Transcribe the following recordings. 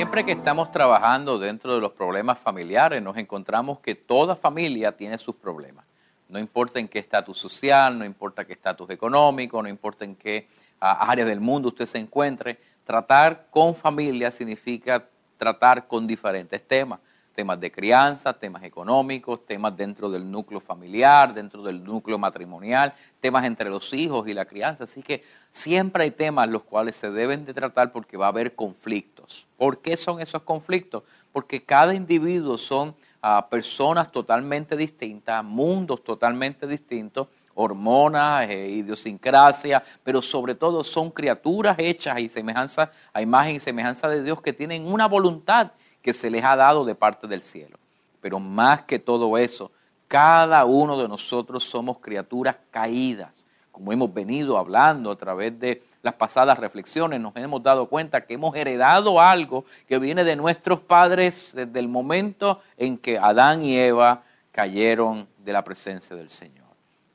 Siempre que estamos trabajando dentro de los problemas familiares, nos encontramos que toda familia tiene sus problemas. No importa en qué estatus social, no importa qué estatus económico, no importa en qué área del mundo usted se encuentre, tratar con familia significa tratar con diferentes temas temas de crianza, temas económicos, temas dentro del núcleo familiar, dentro del núcleo matrimonial, temas entre los hijos y la crianza. Así que siempre hay temas los cuales se deben de tratar porque va a haber conflictos. ¿Por qué son esos conflictos? Porque cada individuo son ah, personas totalmente distintas, mundos totalmente distintos, hormonas, eh, idiosincrasia, pero sobre todo son criaturas hechas y semejanza, a imagen y semejanza de Dios que tienen una voluntad que se les ha dado de parte del cielo. Pero más que todo eso, cada uno de nosotros somos criaturas caídas. Como hemos venido hablando a través de las pasadas reflexiones, nos hemos dado cuenta que hemos heredado algo que viene de nuestros padres desde el momento en que Adán y Eva cayeron de la presencia del Señor.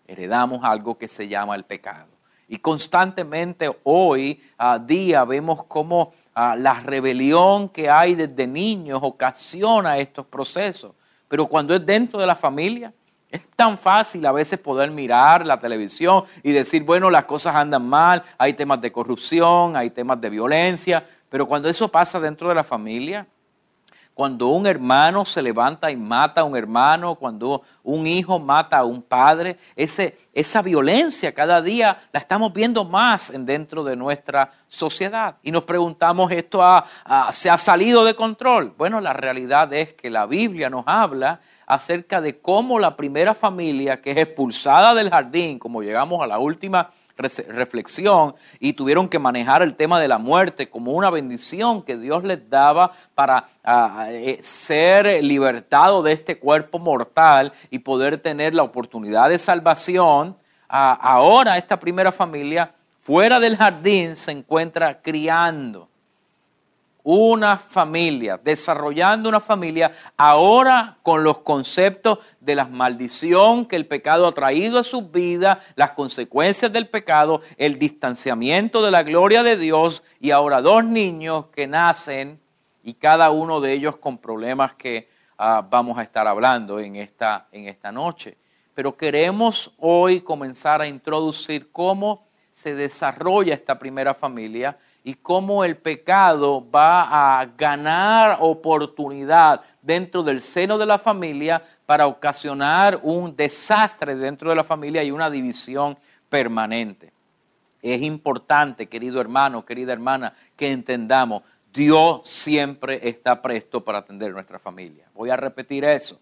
Heredamos algo que se llama el pecado. Y constantemente hoy a día vemos cómo la rebelión que hay desde niños ocasiona estos procesos. Pero cuando es dentro de la familia, es tan fácil a veces poder mirar la televisión y decir, bueno, las cosas andan mal, hay temas de corrupción, hay temas de violencia, pero cuando eso pasa dentro de la familia, cuando un hermano se levanta y mata a un hermano, cuando un hijo mata a un padre, ese, esa violencia cada día la estamos viendo más dentro de nuestra sociedad. Y nos preguntamos, ¿esto se ha salido de control? Bueno, la realidad es que la Biblia nos habla acerca de cómo la primera familia que es expulsada del jardín, como llegamos a la última reflexión y tuvieron que manejar el tema de la muerte como una bendición que Dios les daba para ah, eh, ser libertado de este cuerpo mortal y poder tener la oportunidad de salvación. Ah, ahora esta primera familia fuera del jardín se encuentra criando una familia, desarrollando una familia, ahora con los conceptos de la maldición que el pecado ha traído a su vida, las consecuencias del pecado, el distanciamiento de la gloria de Dios y ahora dos niños que nacen y cada uno de ellos con problemas que ah, vamos a estar hablando en esta, en esta noche. Pero queremos hoy comenzar a introducir cómo se desarrolla esta primera familia y cómo el pecado va a ganar oportunidad dentro del seno de la familia para ocasionar un desastre dentro de la familia y una división permanente. Es importante, querido hermano, querida hermana, que entendamos, Dios siempre está presto para atender nuestra familia. Voy a repetir eso.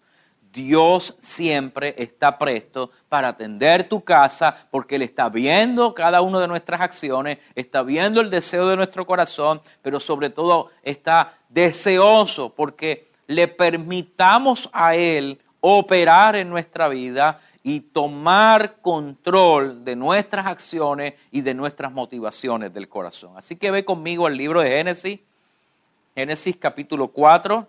Dios siempre está presto para atender tu casa porque Él está viendo cada una de nuestras acciones, está viendo el deseo de nuestro corazón, pero sobre todo está deseoso porque le permitamos a Él operar en nuestra vida y tomar control de nuestras acciones y de nuestras motivaciones del corazón. Así que ve conmigo el libro de Génesis, Génesis capítulo 4.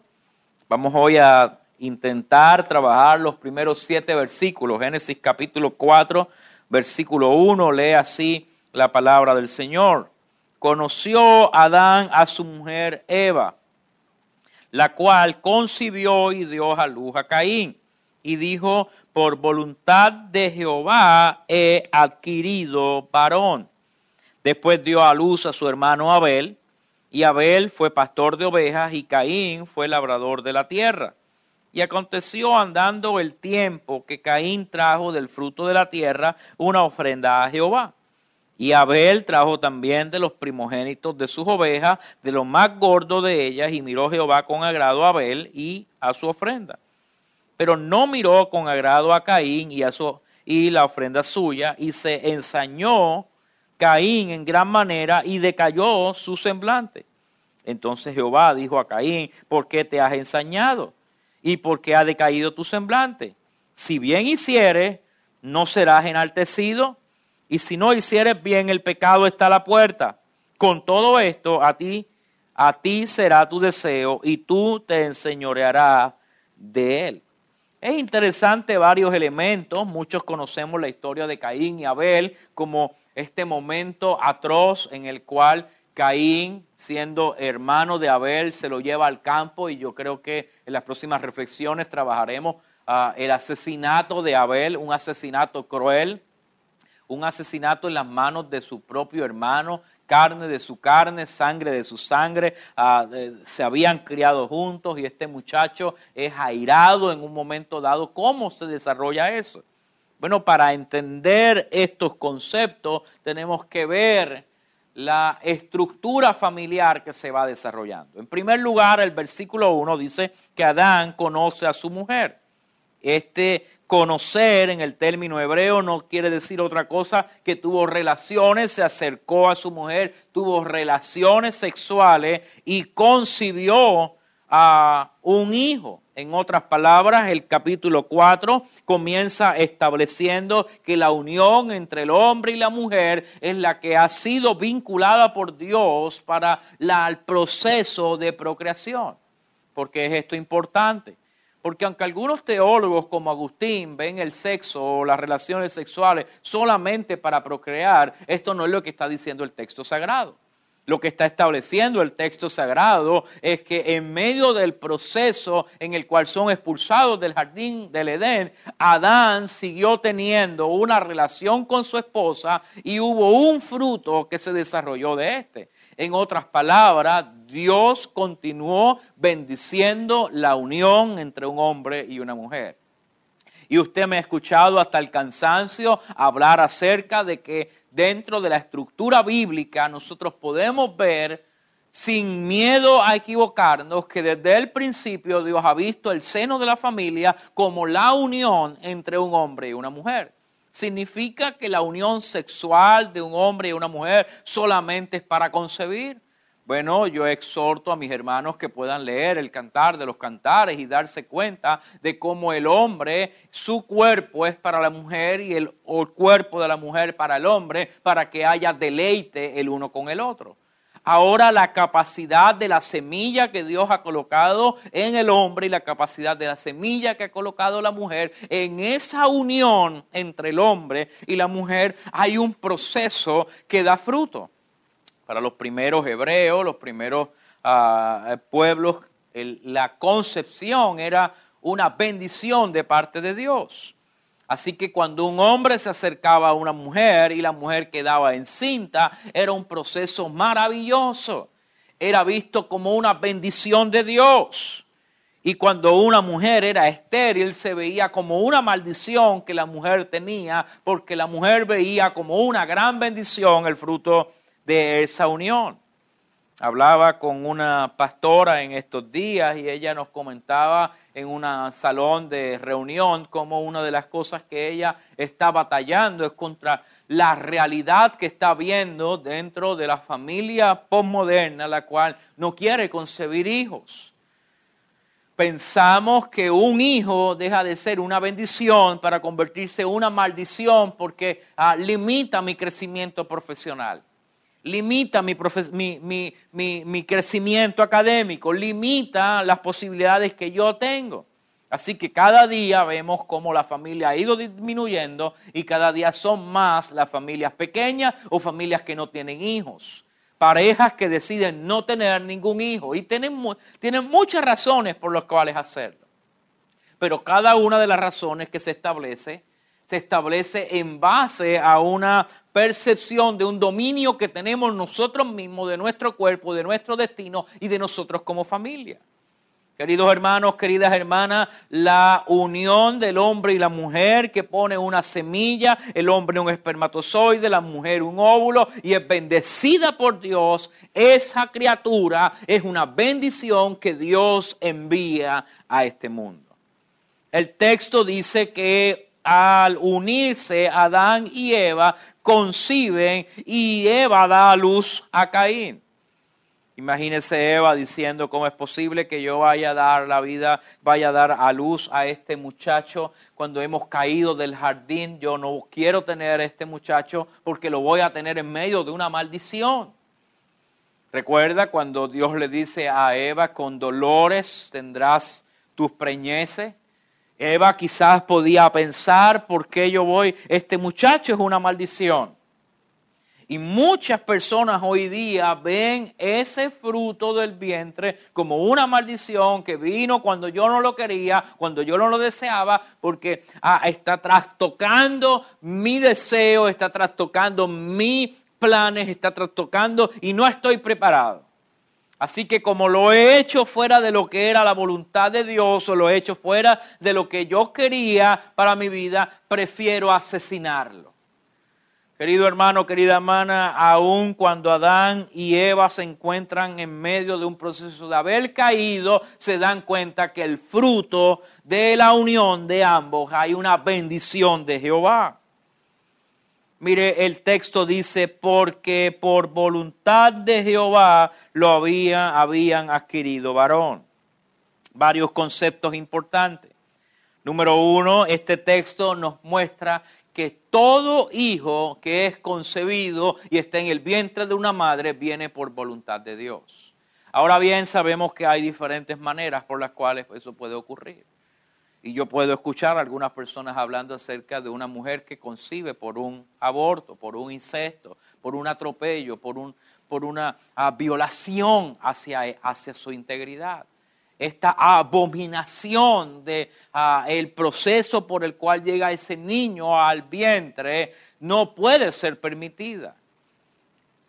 Vamos hoy a intentar trabajar los primeros siete versículos. Génesis capítulo 4, versículo 1, lee así la palabra del Señor. Conoció Adán a su mujer Eva, la cual concibió y dio a luz a Caín. Y dijo, por voluntad de Jehová he adquirido varón. Después dio a luz a su hermano Abel, y Abel fue pastor de ovejas, y Caín fue labrador de la tierra. Y aconteció andando el tiempo que Caín trajo del fruto de la tierra una ofrenda a Jehová. Y Abel trajo también de los primogénitos de sus ovejas, de lo más gordo de ellas, y miró Jehová con agrado a Abel y a su ofrenda. Pero no miró con agrado a Caín y, a su, y la ofrenda suya, y se ensañó Caín en gran manera y decayó su semblante. Entonces Jehová dijo a Caín, ¿por qué te has ensañado? ¿Y por qué ha decaído tu semblante? Si bien hicieres, no serás enaltecido, y si no hicieres bien, el pecado está a la puerta. Con todo esto, a ti, a ti será tu deseo, y tú te enseñorearás de él. Es interesante varios elementos. Muchos conocemos la historia de Caín y Abel como este momento atroz en el cual Caín, siendo hermano de Abel, se lo lleva al campo y yo creo que en las próximas reflexiones trabajaremos uh, el asesinato de Abel, un asesinato cruel, un asesinato en las manos de su propio hermano carne de su carne, sangre de su sangre, ah, se habían criado juntos y este muchacho es airado en un momento dado. ¿Cómo se desarrolla eso? Bueno, para entender estos conceptos tenemos que ver la estructura familiar que se va desarrollando. En primer lugar, el versículo 1 dice que Adán conoce a su mujer. Este Conocer en el término hebreo no quiere decir otra cosa que tuvo relaciones, se acercó a su mujer, tuvo relaciones sexuales y concibió a un hijo. En otras palabras, el capítulo 4 comienza estableciendo que la unión entre el hombre y la mujer es la que ha sido vinculada por Dios para el proceso de procreación. Porque es esto importante. Porque aunque algunos teólogos como Agustín ven el sexo o las relaciones sexuales solamente para procrear, esto no es lo que está diciendo el texto sagrado. Lo que está estableciendo el texto sagrado es que en medio del proceso en el cual son expulsados del jardín del Edén, Adán siguió teniendo una relación con su esposa y hubo un fruto que se desarrolló de este. En otras palabras, Dios continuó bendiciendo la unión entre un hombre y una mujer. Y usted me ha escuchado hasta el cansancio hablar acerca de que dentro de la estructura bíblica nosotros podemos ver sin miedo a equivocarnos que desde el principio Dios ha visto el seno de la familia como la unión entre un hombre y una mujer significa que la unión sexual de un hombre y una mujer solamente es para concebir. Bueno, yo exhorto a mis hermanos que puedan leer el cantar de los cantares y darse cuenta de cómo el hombre, su cuerpo es para la mujer y el, cuerpo de la mujer para el hombre, para que haya deleite el uno con el otro ahora la capacidad de la semilla que Dios ha colocado en el hombre y la capacidad de la semilla que ha colocado la mujer, en esa unión entre el hombre y la mujer hay un proceso que da fruto. Para los primeros hebreos, los primeros ah, pueblos, la concepción era una bendición de parte de Dios. Así que cuando un hombre se acercaba a una mujer y la mujer quedaba encinta, era un proceso maravilloso. Era visto como una bendición de Dios. Y cuando una mujer era estéril, se veía como una maldición que la mujer tenía, porque la mujer veía como una gran bendición el fruto de esa unión. Hablaba con una pastora en estos días y ella nos comentaba en un salón de reunión como una de las cosas que ella está batallando es contra la realidad que está viendo dentro de la familia postmoderna, la cual no quiere concebir hijos. Pensamos que un hijo deja de ser una bendición para convertirse en una maldición porque ah, limita mi crecimiento profesional limita mi, mi, crecimiento académico, limita las posibilidades que yo tengo. Así que cada día vemos cómo la familia ha ido disminuyendo y cada día son más las familias pequeñas o familias que no tienen hijos. Parejas que deciden no tener ningún hijo y tienen, tienen muchas razones por las cuales hacerlo. Pero cada una de las razones que se establece se establece en base a una percepción de un dominio que tenemos nosotros mismos de nuestro cuerpo, de nuestro destino y de nosotros como familia. Queridos hermanos, queridas hermanas, la unión del hombre y la mujer que pone una semilla, el hombre un espermatozoide, la mujer un óvulo y es bendecida por Dios, esa criatura es una bendición que Dios envía a este mundo. El texto dice que al unirse Adán y Eva, conciben y Eva da a luz a Caín. Imagínese Eva diciendo cómo es posible que yo vaya a dar la vida, vaya a dar a luz a este muchacho cuando hemos caído del jardín. Yo no quiero tener a este muchacho porque lo voy a tener en medio de una maldición. Recuerda cuando Dios le dice a Eva, con dolores tendrás tus preñeces. Eva quizás podía pensar, ¿por qué yo voy? Este muchacho es una maldición. Y muchas personas hoy día ven ese fruto del vientre como una maldición que vino cuando yo no lo quería, cuando yo no lo deseaba, porque ah, está trastocando mi deseo, está trastocando mis planes, está trastocando y no estoy preparado. Así que como lo he hecho fuera de lo que era la voluntad de Dios o lo he hecho fuera de lo que yo quería para mi vida, prefiero asesinarlo. Querido hermano, querida hermana, aun cuando Adán y Eva se encuentran en medio de un proceso de haber caído, se dan cuenta que el fruto de la unión de ambos hay una bendición de Jehová. Mire, el texto dice, porque por voluntad de Jehová lo habían, habían adquirido varón. Varios conceptos importantes. Número uno, este texto nos muestra que todo hijo que es concebido y está en el vientre de una madre viene por voluntad de Dios. Ahora bien, sabemos que hay diferentes maneras por las cuales eso puede ocurrir. Y yo puedo escuchar a algunas personas hablando acerca de una mujer que concibe por un aborto, por un incesto, por un atropello, por, un, por una ah, violación hacia, hacia su integridad esta abominación de ah, proceso por el cual llega ese niño al vientre no puede ser permitida.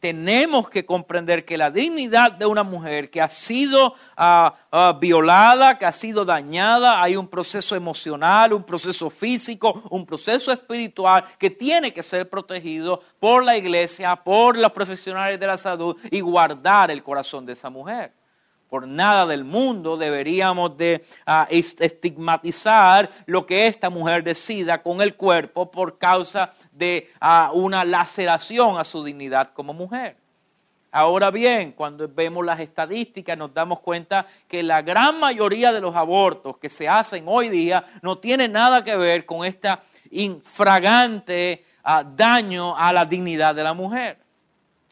Tenemos que comprender que la dignidad de una mujer que ha sido ah, ah, violada, que ha sido dañada, hay un proceso emocional, un proceso físico, un proceso espiritual que tiene que ser protegido por la iglesia, por los profesionales de la salud y guardar el corazón de esa mujer. Por nada del mundo deberíamos de ah, estigmatizar lo que esta mujer decida con el cuerpo por causa de una laceración a su dignidad como mujer. Ahora bien, cuando vemos las estadísticas nos damos cuenta que la gran mayoría de los abortos que se hacen hoy día no tienen nada que ver con este infragante ah, daño a la dignidad de la mujer.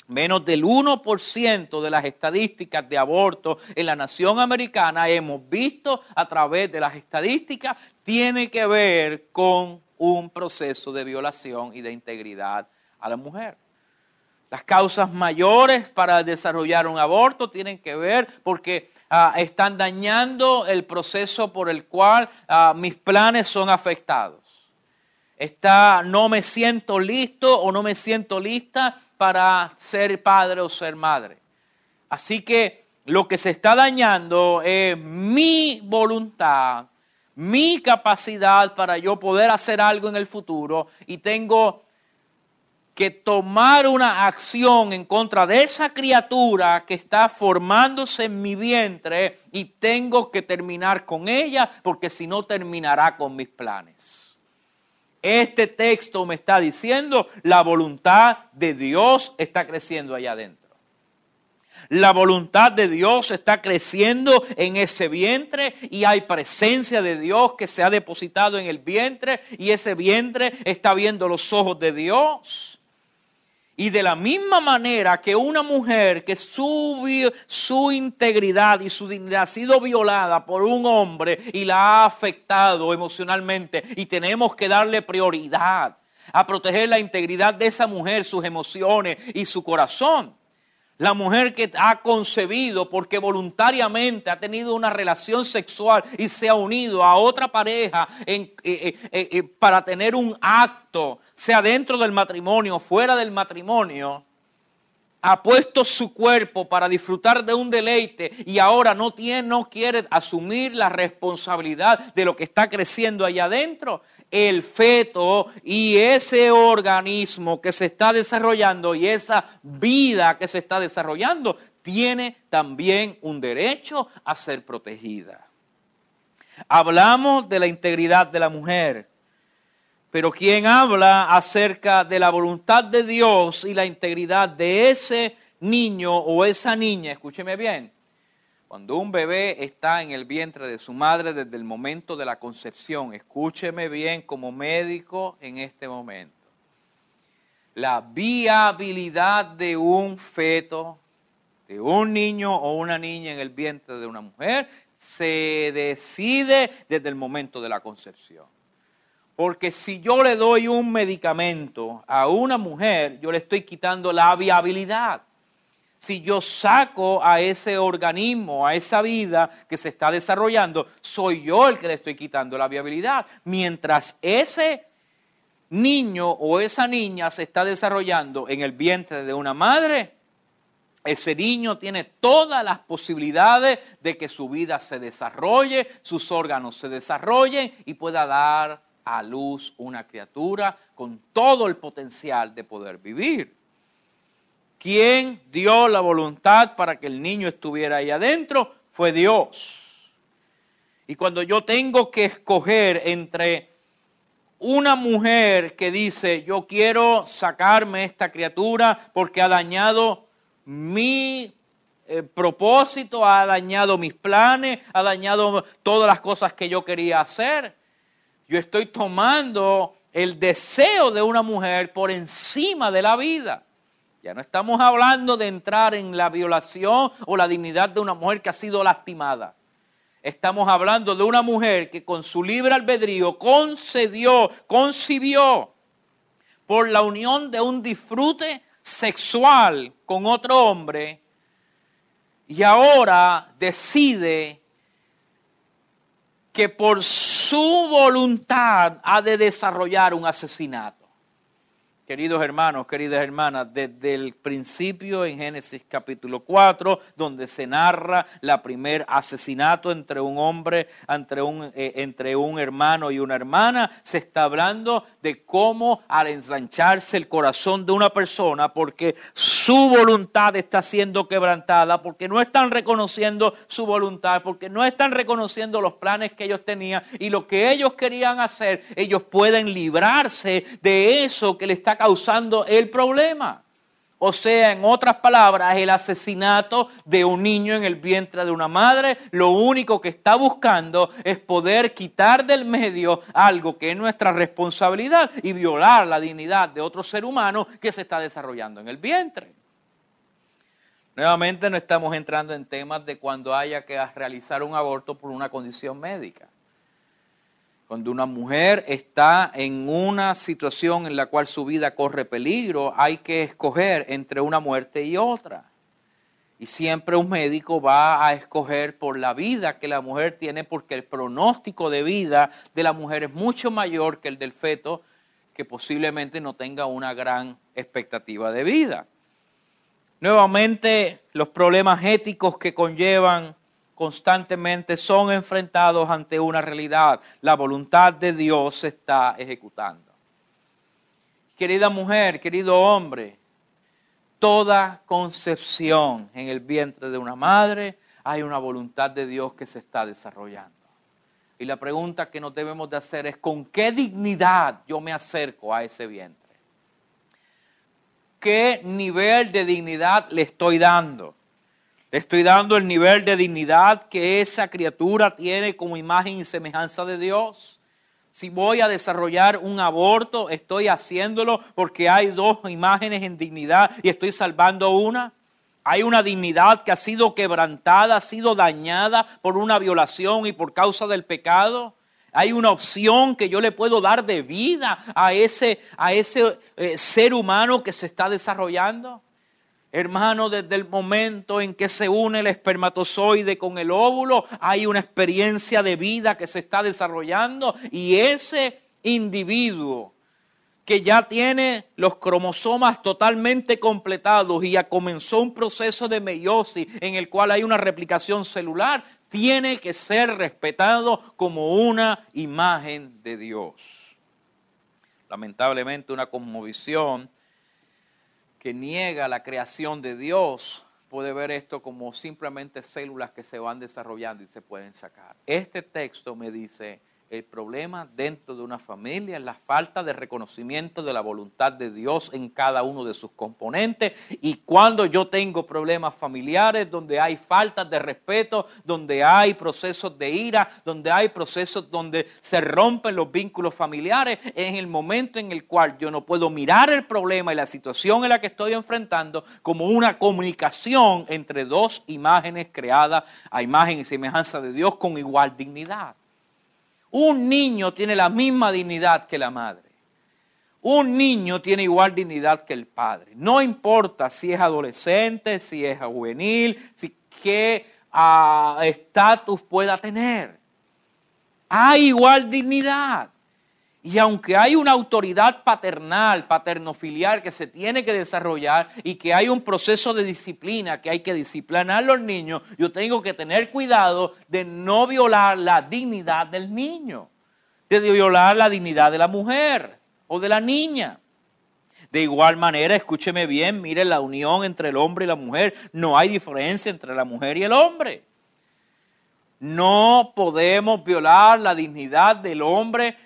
Menos del 1% de las estadísticas de aborto en la nación americana hemos visto a través de las estadísticas tiene que ver con un proceso de violación y de integridad a la mujer. Las causas mayores para desarrollar un aborto tienen que ver porque ah, están dañando el proceso por el cual ah, mis planes son afectados. Está, no me siento listo o no me siento lista para ser padre o ser madre. Así que lo que se está dañando es mi voluntad, mi capacidad para yo poder hacer algo en el futuro y tengo que tomar una acción en contra de esa criatura que está formándose en mi vientre y tengo que terminar con ella porque si no terminará con mis planes. Este texto me está diciendo, la voluntad de Dios está creciendo allá adentro. La voluntad de Dios está creciendo en ese vientre y hay presencia de Dios que se ha depositado en el vientre y ese vientre está viendo los ojos de Dios. Y de la misma manera que una mujer que su, su integridad y su dignidad ha sido violada por un hombre y la ha afectado emocionalmente y tenemos que darle prioridad a proteger la integridad de esa mujer, sus emociones y su corazón. La mujer que ha concebido porque voluntariamente ha tenido una relación sexual y se ha unido a otra pareja eh, eh, eh, para tener un acto, sea dentro del matrimonio, o fuera del matrimonio, ha puesto su cuerpo para disfrutar de un deleite y ahora no tiene, no quiere asumir la responsabilidad de lo que está creciendo allá adentro el feto y ese organismo que se está desarrollando y esa vida que se está desarrollando tiene también un derecho a ser protegida. Hablamos de la integridad de la mujer, pero quien habla acerca de la voluntad de Dios y la integridad de ese niño o esa niña, escúcheme bien, cuando un bebé está en el vientre de su madre desde el momento de la concepción, escúcheme bien como médico en este momento, la viabilidad de un feto, de un niño o una niña en el vientre de una mujer, se decide desde el momento de la concepción. Porque si yo le doy un medicamento a una mujer, yo le estoy quitando la viabilidad. Si yo saco a ese organismo, a esa vida que se está desarrollando, soy yo el que le estoy quitando la viabilidad. Mientras ese niño o esa niña se está desarrollando en el vientre de una madre, ese niño tiene todas las posibilidades de que su vida se desarrolle, sus órganos se desarrollen y pueda dar a luz una criatura con todo el potencial de poder vivir. ¿Quién dio la voluntad para que el niño estuviera ahí adentro? Fue Dios. Y cuando yo tengo que escoger entre una mujer que dice, yo quiero sacarme esta criatura porque ha dañado mi eh, propósito, ha dañado mis planes, ha dañado todas las cosas que yo quería hacer, yo estoy tomando el deseo de una mujer por encima de la vida. Ya no estamos hablando de entrar en la violación o la dignidad de una mujer que ha sido lastimada. Estamos hablando de una mujer que con su libre albedrío concedió, concibió por la unión de un disfrute sexual con otro hombre y ahora decide que por su voluntad ha de desarrollar un asesinato. Queridos hermanos, queridas hermanas, desde el principio en Génesis capítulo 4, donde se narra la primer asesinato entre un hombre, entre un, eh, entre un hermano y una hermana, se está hablando de cómo al ensancharse el corazón de una persona, porque su voluntad está siendo quebrantada, porque no están reconociendo su voluntad, porque no están reconociendo los planes que ellos tenían y lo que ellos querían hacer, ellos pueden librarse de eso que le está causando el problema. O sea, en otras palabras, el asesinato de un niño en el vientre de una madre, lo único que está buscando es poder quitar del medio algo que es nuestra responsabilidad y violar la dignidad de otro ser humano que se está desarrollando en el vientre. Nuevamente no estamos entrando en temas de cuando haya que realizar un aborto por una condición médica. Cuando una mujer está en una situación en la cual su vida corre peligro, hay que escoger entre una muerte y otra. Y siempre un médico va a escoger por la vida que la mujer tiene porque el pronóstico de vida de la mujer es mucho mayor que el del feto, que posiblemente no tenga una gran expectativa de vida. Nuevamente, los problemas éticos que conllevan constantemente son enfrentados ante una realidad. La voluntad de Dios se está ejecutando. Querida mujer, querido hombre, toda concepción en el vientre de una madre hay una voluntad de Dios que se está desarrollando. Y la pregunta que nos debemos de hacer es, ¿con qué dignidad yo me acerco a ese vientre? ¿Qué nivel de dignidad le estoy dando? Estoy dando el nivel de dignidad que esa criatura tiene como imagen y semejanza de Dios. Si voy a desarrollar un aborto, estoy haciéndolo porque hay dos imágenes en dignidad y estoy salvando una. Hay una dignidad que ha sido quebrantada, ha sido dañada por una violación y por causa del pecado. Hay una opción que yo le puedo dar de vida a ese, a ese eh, ser humano que se está desarrollando. Hermano, desde el momento en que se une el espermatozoide con el óvulo, hay una experiencia de vida que se está desarrollando y ese individuo que ya tiene los cromosomas totalmente completados y ya comenzó un proceso de meiosis en el cual hay una replicación celular, tiene que ser respetado como una imagen de Dios. Lamentablemente una conmovisión que niega la creación de Dios puede ver esto como simplemente células que se van desarrollando y se pueden sacar. Este texto me dice, el problema dentro de una familia es la falta de reconocimiento de la voluntad de Dios en cada uno de sus componentes. Y cuando yo tengo problemas familiares donde hay faltas de respeto, donde hay procesos de ira, donde hay procesos donde se rompen los vínculos familiares, es el momento en el cual yo no puedo mirar el problema y la situación en la que estoy enfrentando como una comunicación entre dos imágenes creadas a imagen y semejanza de Dios con igual dignidad. Un niño tiene la misma dignidad que la madre. Un niño tiene igual dignidad que el padre. No importa si es adolescente, si es juvenil, si qué ah, estatus pueda tener. Hay igual dignidad. Y aunque hay una autoridad paternal, paternofilial que se tiene que desarrollar y que hay un proceso de disciplina que hay que disciplinar a los niños, yo tengo que tener cuidado de no violar la dignidad del niño, de violar la dignidad de la mujer o de la niña. De igual manera, escúcheme bien, mire la unión entre el hombre y la mujer. No hay diferencia entre la mujer y el hombre. No podemos violar la dignidad del hombre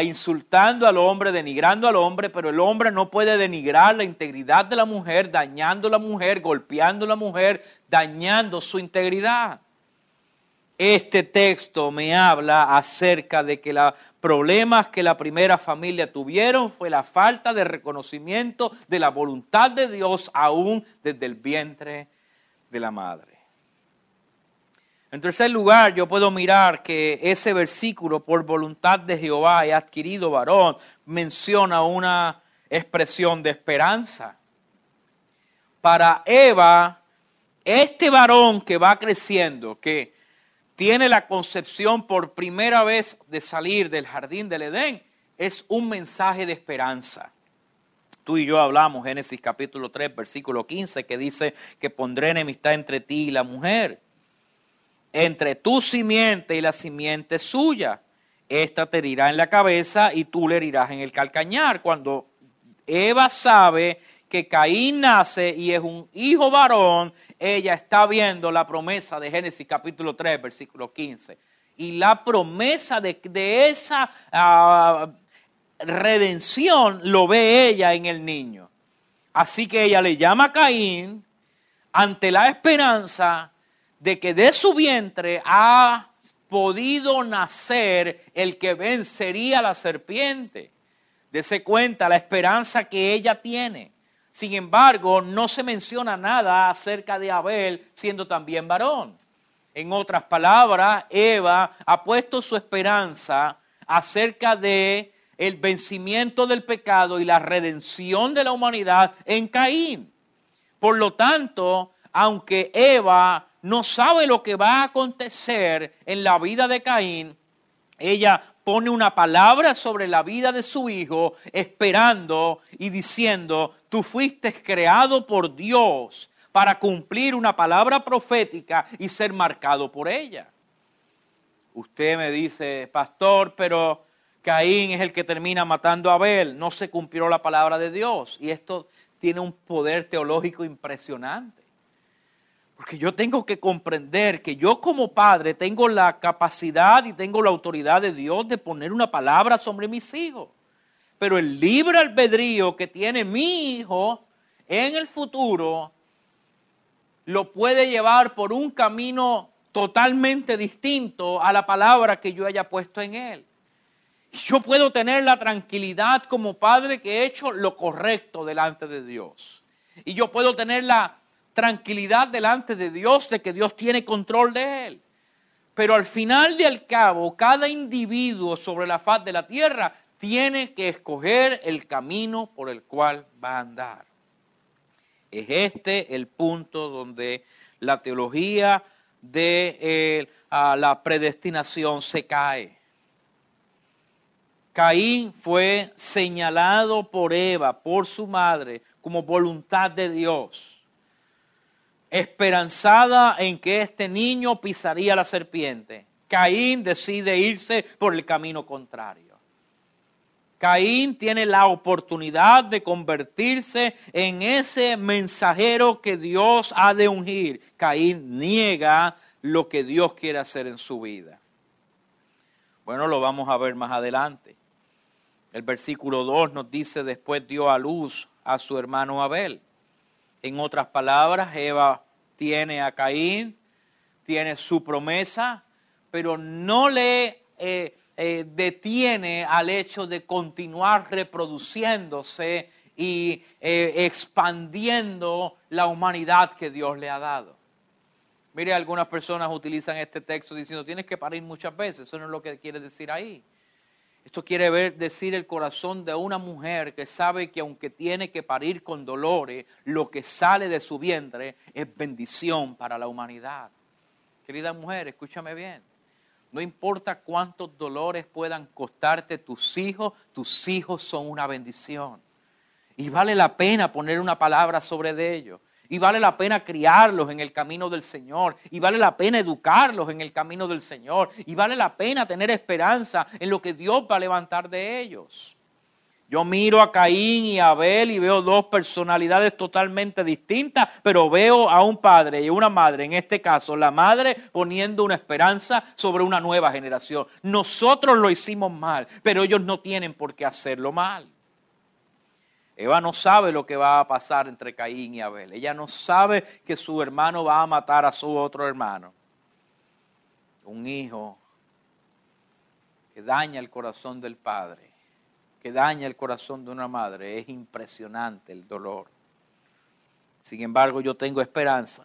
insultando al hombre, denigrando al hombre, pero el hombre no puede denigrar la integridad de la mujer, dañando a la mujer, golpeando a la mujer, dañando su integridad. Este texto me habla acerca de que los problemas que la primera familia tuvieron fue la falta de reconocimiento de la voluntad de Dios aún desde el vientre de la madre. En tercer lugar, yo puedo mirar que ese versículo, por voluntad de Jehová he adquirido varón, menciona una expresión de esperanza. Para Eva, este varón que va creciendo, que tiene la concepción por primera vez de salir del jardín del Edén, es un mensaje de esperanza. Tú y yo hablamos, Génesis capítulo 3, versículo 15, que dice que pondré enemistad entre ti y la mujer entre tu simiente y la simiente suya. Esta te herirá en la cabeza y tú le herirás en el calcañar. Cuando Eva sabe que Caín nace y es un hijo varón, ella está viendo la promesa de Génesis capítulo 3, versículo 15. Y la promesa de, esa ah, redención lo ve ella en el niño. Así que ella le llama a Caín ante la esperanza de que de su vientre ha podido nacer el que vencería a la serpiente. Dese cuenta la esperanza que ella tiene. Sin embargo, no se menciona nada acerca de Abel siendo también varón. En otras palabras, Eva ha puesto su esperanza acerca de el vencimiento del pecado y la redención de la humanidad en Caín. Por lo tanto, aunque Eva no sabe lo que va a acontecer en la vida de Caín, ella pone una palabra sobre la vida de su hijo, esperando y diciendo, tú fuiste creado por Dios para cumplir una palabra profética y ser marcado por ella. Usted me dice, pastor, pero Caín es el que termina matando a Abel, no se cumplió la palabra de Dios. Y esto tiene un poder teológico impresionante. Porque yo tengo que comprender que yo como padre tengo la capacidad y tengo la autoridad de Dios de poner una palabra sobre mis hijos. Pero el libre albedrío que tiene mi hijo en el futuro lo puede llevar por un camino totalmente distinto a la palabra que yo haya puesto en él. Yo puedo tener la tranquilidad como padre que he hecho lo correcto delante de Dios. Y yo puedo tener la tranquilidad delante de Dios de que Dios tiene control de él. Pero al final y al cabo, cada individuo sobre la faz de la tierra tiene que escoger el camino por el cual va a andar. Es este el punto donde la teología de eh, la predestinación se cae. Caín fue señalado por Eva, por su madre, como voluntad de Dios esperanzada en que este niño pisaría la serpiente. Caín decide irse por el camino contrario. Caín tiene la oportunidad de convertirse en ese mensajero que Dios ha de ungir. Caín niega lo que Dios quiere hacer en su vida. Bueno, lo vamos a ver más adelante. El versículo 2 nos dice, después dio a luz a su hermano Abel. En otras palabras, Eva tiene a Caín, tiene su promesa, pero no le eh, eh, detiene al hecho de continuar reproduciéndose y eh, expandiendo la humanidad que Dios le ha dado. Mire, algunas personas utilizan este texto diciendo, tienes que parir muchas veces. Eso no es lo que quiere decir ahí. Esto quiere ver, decir el corazón de una mujer que sabe que aunque tiene que parir con dolores, lo que sale de su vientre es bendición para la humanidad. Querida mujer, escúchame bien. No importa cuántos dolores puedan costarte tus hijos, tus hijos son una bendición. Y vale la pena poner una palabra sobre de ellos. Y vale la pena criarlos en el camino del Señor. Y vale la pena educarlos en el camino del Señor. Y vale la pena tener esperanza en lo que Dios va a levantar de ellos. Yo miro a Caín y a Abel y veo dos personalidades totalmente distintas, pero veo a un padre y una madre, en este caso la madre poniendo una esperanza sobre una nueva generación. Nosotros lo hicimos mal, pero ellos no tienen por qué hacerlo mal. Eva no sabe lo que va a pasar entre Caín y Abel. Ella no sabe que su hermano va a matar a su otro hermano. Un hijo que daña el corazón del padre, que daña el corazón de una madre. Es impresionante el dolor. Sin embargo, yo tengo esperanza.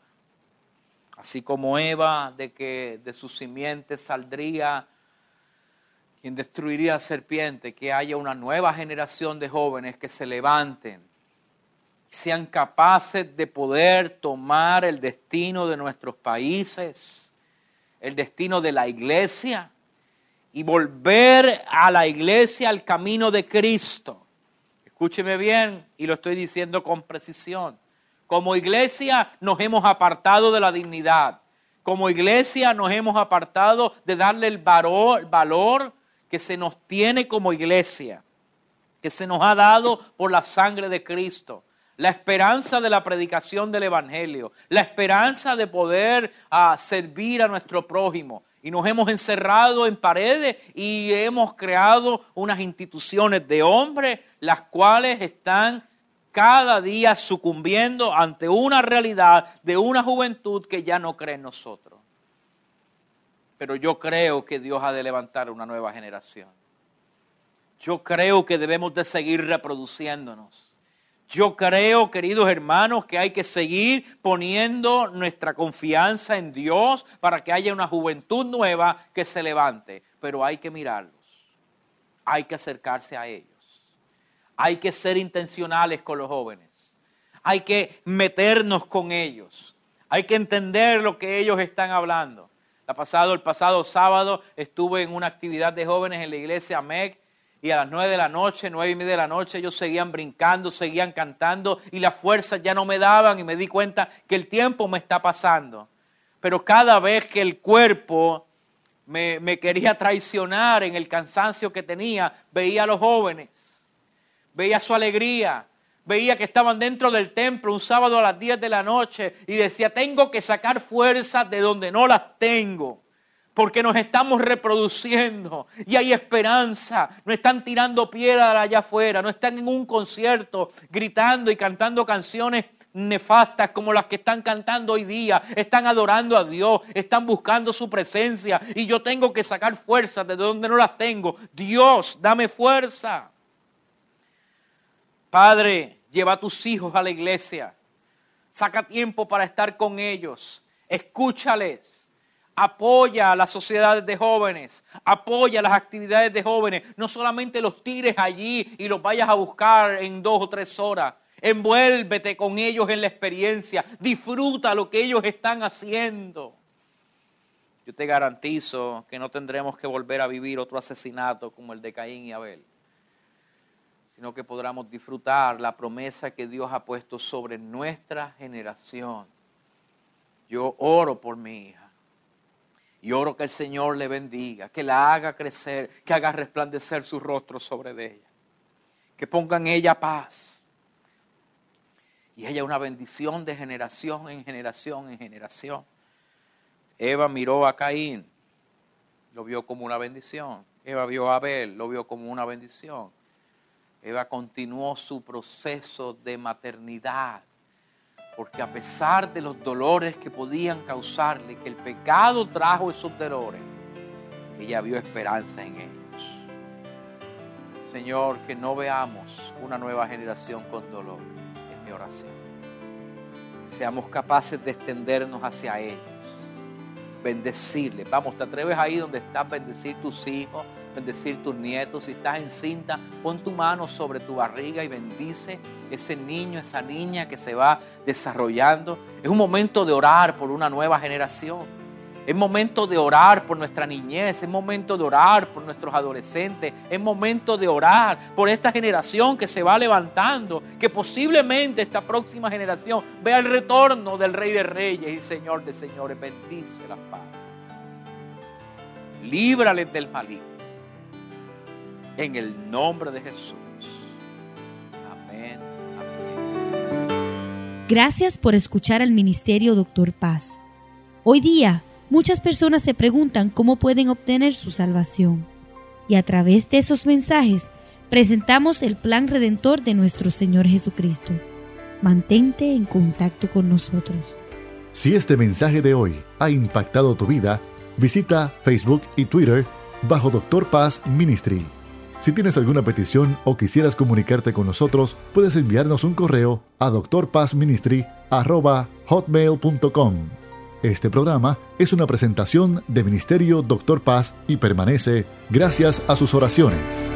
Así como Eva, de que de su simiente saldría quien destruiría a serpiente, que haya una nueva generación de jóvenes que se levanten, sean capaces de poder tomar el destino de nuestros países, el destino de la iglesia y volver a la iglesia al camino de Cristo. Escúcheme bien y lo estoy diciendo con precisión. Como iglesia nos hemos apartado de la dignidad. Como iglesia nos hemos apartado de darle el valor que se nos tiene como iglesia, que se nos ha dado por la sangre de Cristo. La esperanza de la predicación del Evangelio, la esperanza de poder ah, servir a nuestro prójimo. Y nos hemos encerrado en paredes y hemos creado unas instituciones de hombres, las cuales están cada día sucumbiendo ante una realidad de una juventud que ya no cree en nosotros pero yo creo que Dios ha de levantar una nueva generación. Yo creo que debemos de seguir reproduciéndonos. Yo creo, queridos hermanos, que hay que seguir poniendo nuestra confianza en Dios para que haya una juventud nueva que se levante. Pero hay que mirarlos. Hay que acercarse a ellos. Hay que ser intencionales con los jóvenes. Hay que meternos con ellos. Hay que entender lo que ellos están hablando pasado, el pasado sábado estuve en una actividad de jóvenes en la iglesia MEC y a las nueve de la noche, nueve y media de la noche, ellos seguían brincando, seguían cantando y las fuerzas ya no me daban y me di cuenta que el tiempo me está pasando. Pero cada vez que el cuerpo me, me quería traicionar en el cansancio que tenía, veía a los jóvenes, veía su alegría, veía que estaban dentro del templo un sábado a las 10 de la noche y decía, tengo que sacar fuerzas de donde no las tengo. Porque nos estamos reproduciendo y hay esperanza. No están tirando piedra allá afuera, no están en un concierto gritando y cantando canciones nefastas como las que están cantando hoy día. Están adorando a Dios, están buscando su presencia y yo tengo que sacar fuerzas de donde no las tengo. Dios, dame fuerza. Padre, Lleva a tus hijos a la iglesia. Saca tiempo para estar con ellos. Escúchales. Apoya a las sociedades de jóvenes. Apoya las actividades de jóvenes. No solamente los tires allí y los vayas a buscar en dos o tres horas. Envuélvete con ellos en la experiencia. Disfruta lo que ellos están haciendo. Yo te garantizo que no tendremos que volver a vivir otro asesinato como el de Caín y Abel sino que podamos disfrutar la promesa que Dios ha puesto sobre nuestra generación. Yo oro por mi hija. Y oro que el Señor le bendiga, que la haga crecer, que haga resplandecer su rostro sobre ella. Que ponga en ella paz. Y ella una bendición de generación en generación en generación. Eva miró a Caín, lo vio como una bendición. Eva vio a Abel, lo vio como una bendición. Eva continuó su proceso de maternidad, porque a pesar de los dolores que podían causarle, que el pecado trajo esos dolores, ella vio esperanza en ellos. Señor, que no veamos una nueva generación con dolor, es mi oración. Seamos capaces de extendernos hacia ellos, bendecirles. Vamos, te atreves ahí donde estás, bendecir tus hijos, bendecir tus nietos. Si estás encinta, pon tu mano sobre tu barriga y bendice ese niño, esa niña que se va desarrollando. Es un momento de orar por una nueva generación. Es momento de orar por nuestra niñez, es momento de orar por nuestros adolescentes, es momento de orar por esta generación que se va levantando, que posiblemente esta próxima generación vea el retorno del Rey de Reyes y Señor de Señores. Bendice las paz. Líbrales del maligno. En el nombre de Jesús. Amén. Amén. Gracias por escuchar al Ministerio Doctor Paz. Hoy día, Muchas personas se preguntan cómo pueden obtener su salvación. Y a través de esos mensajes presentamos el plan redentor de nuestro Señor Jesucristo. Mantente en contacto con nosotros. Si este mensaje de hoy ha impactado tu vida, visita Facebook y Twitter bajo Doctor Paz Ministry. Si tienes alguna petición o quisieras comunicarte con nosotros, puedes enviarnos un correo a doctorpazministry.hotmail.com. Este programa es una presentación de Ministerio Doctor Paz y permanece gracias a sus oraciones.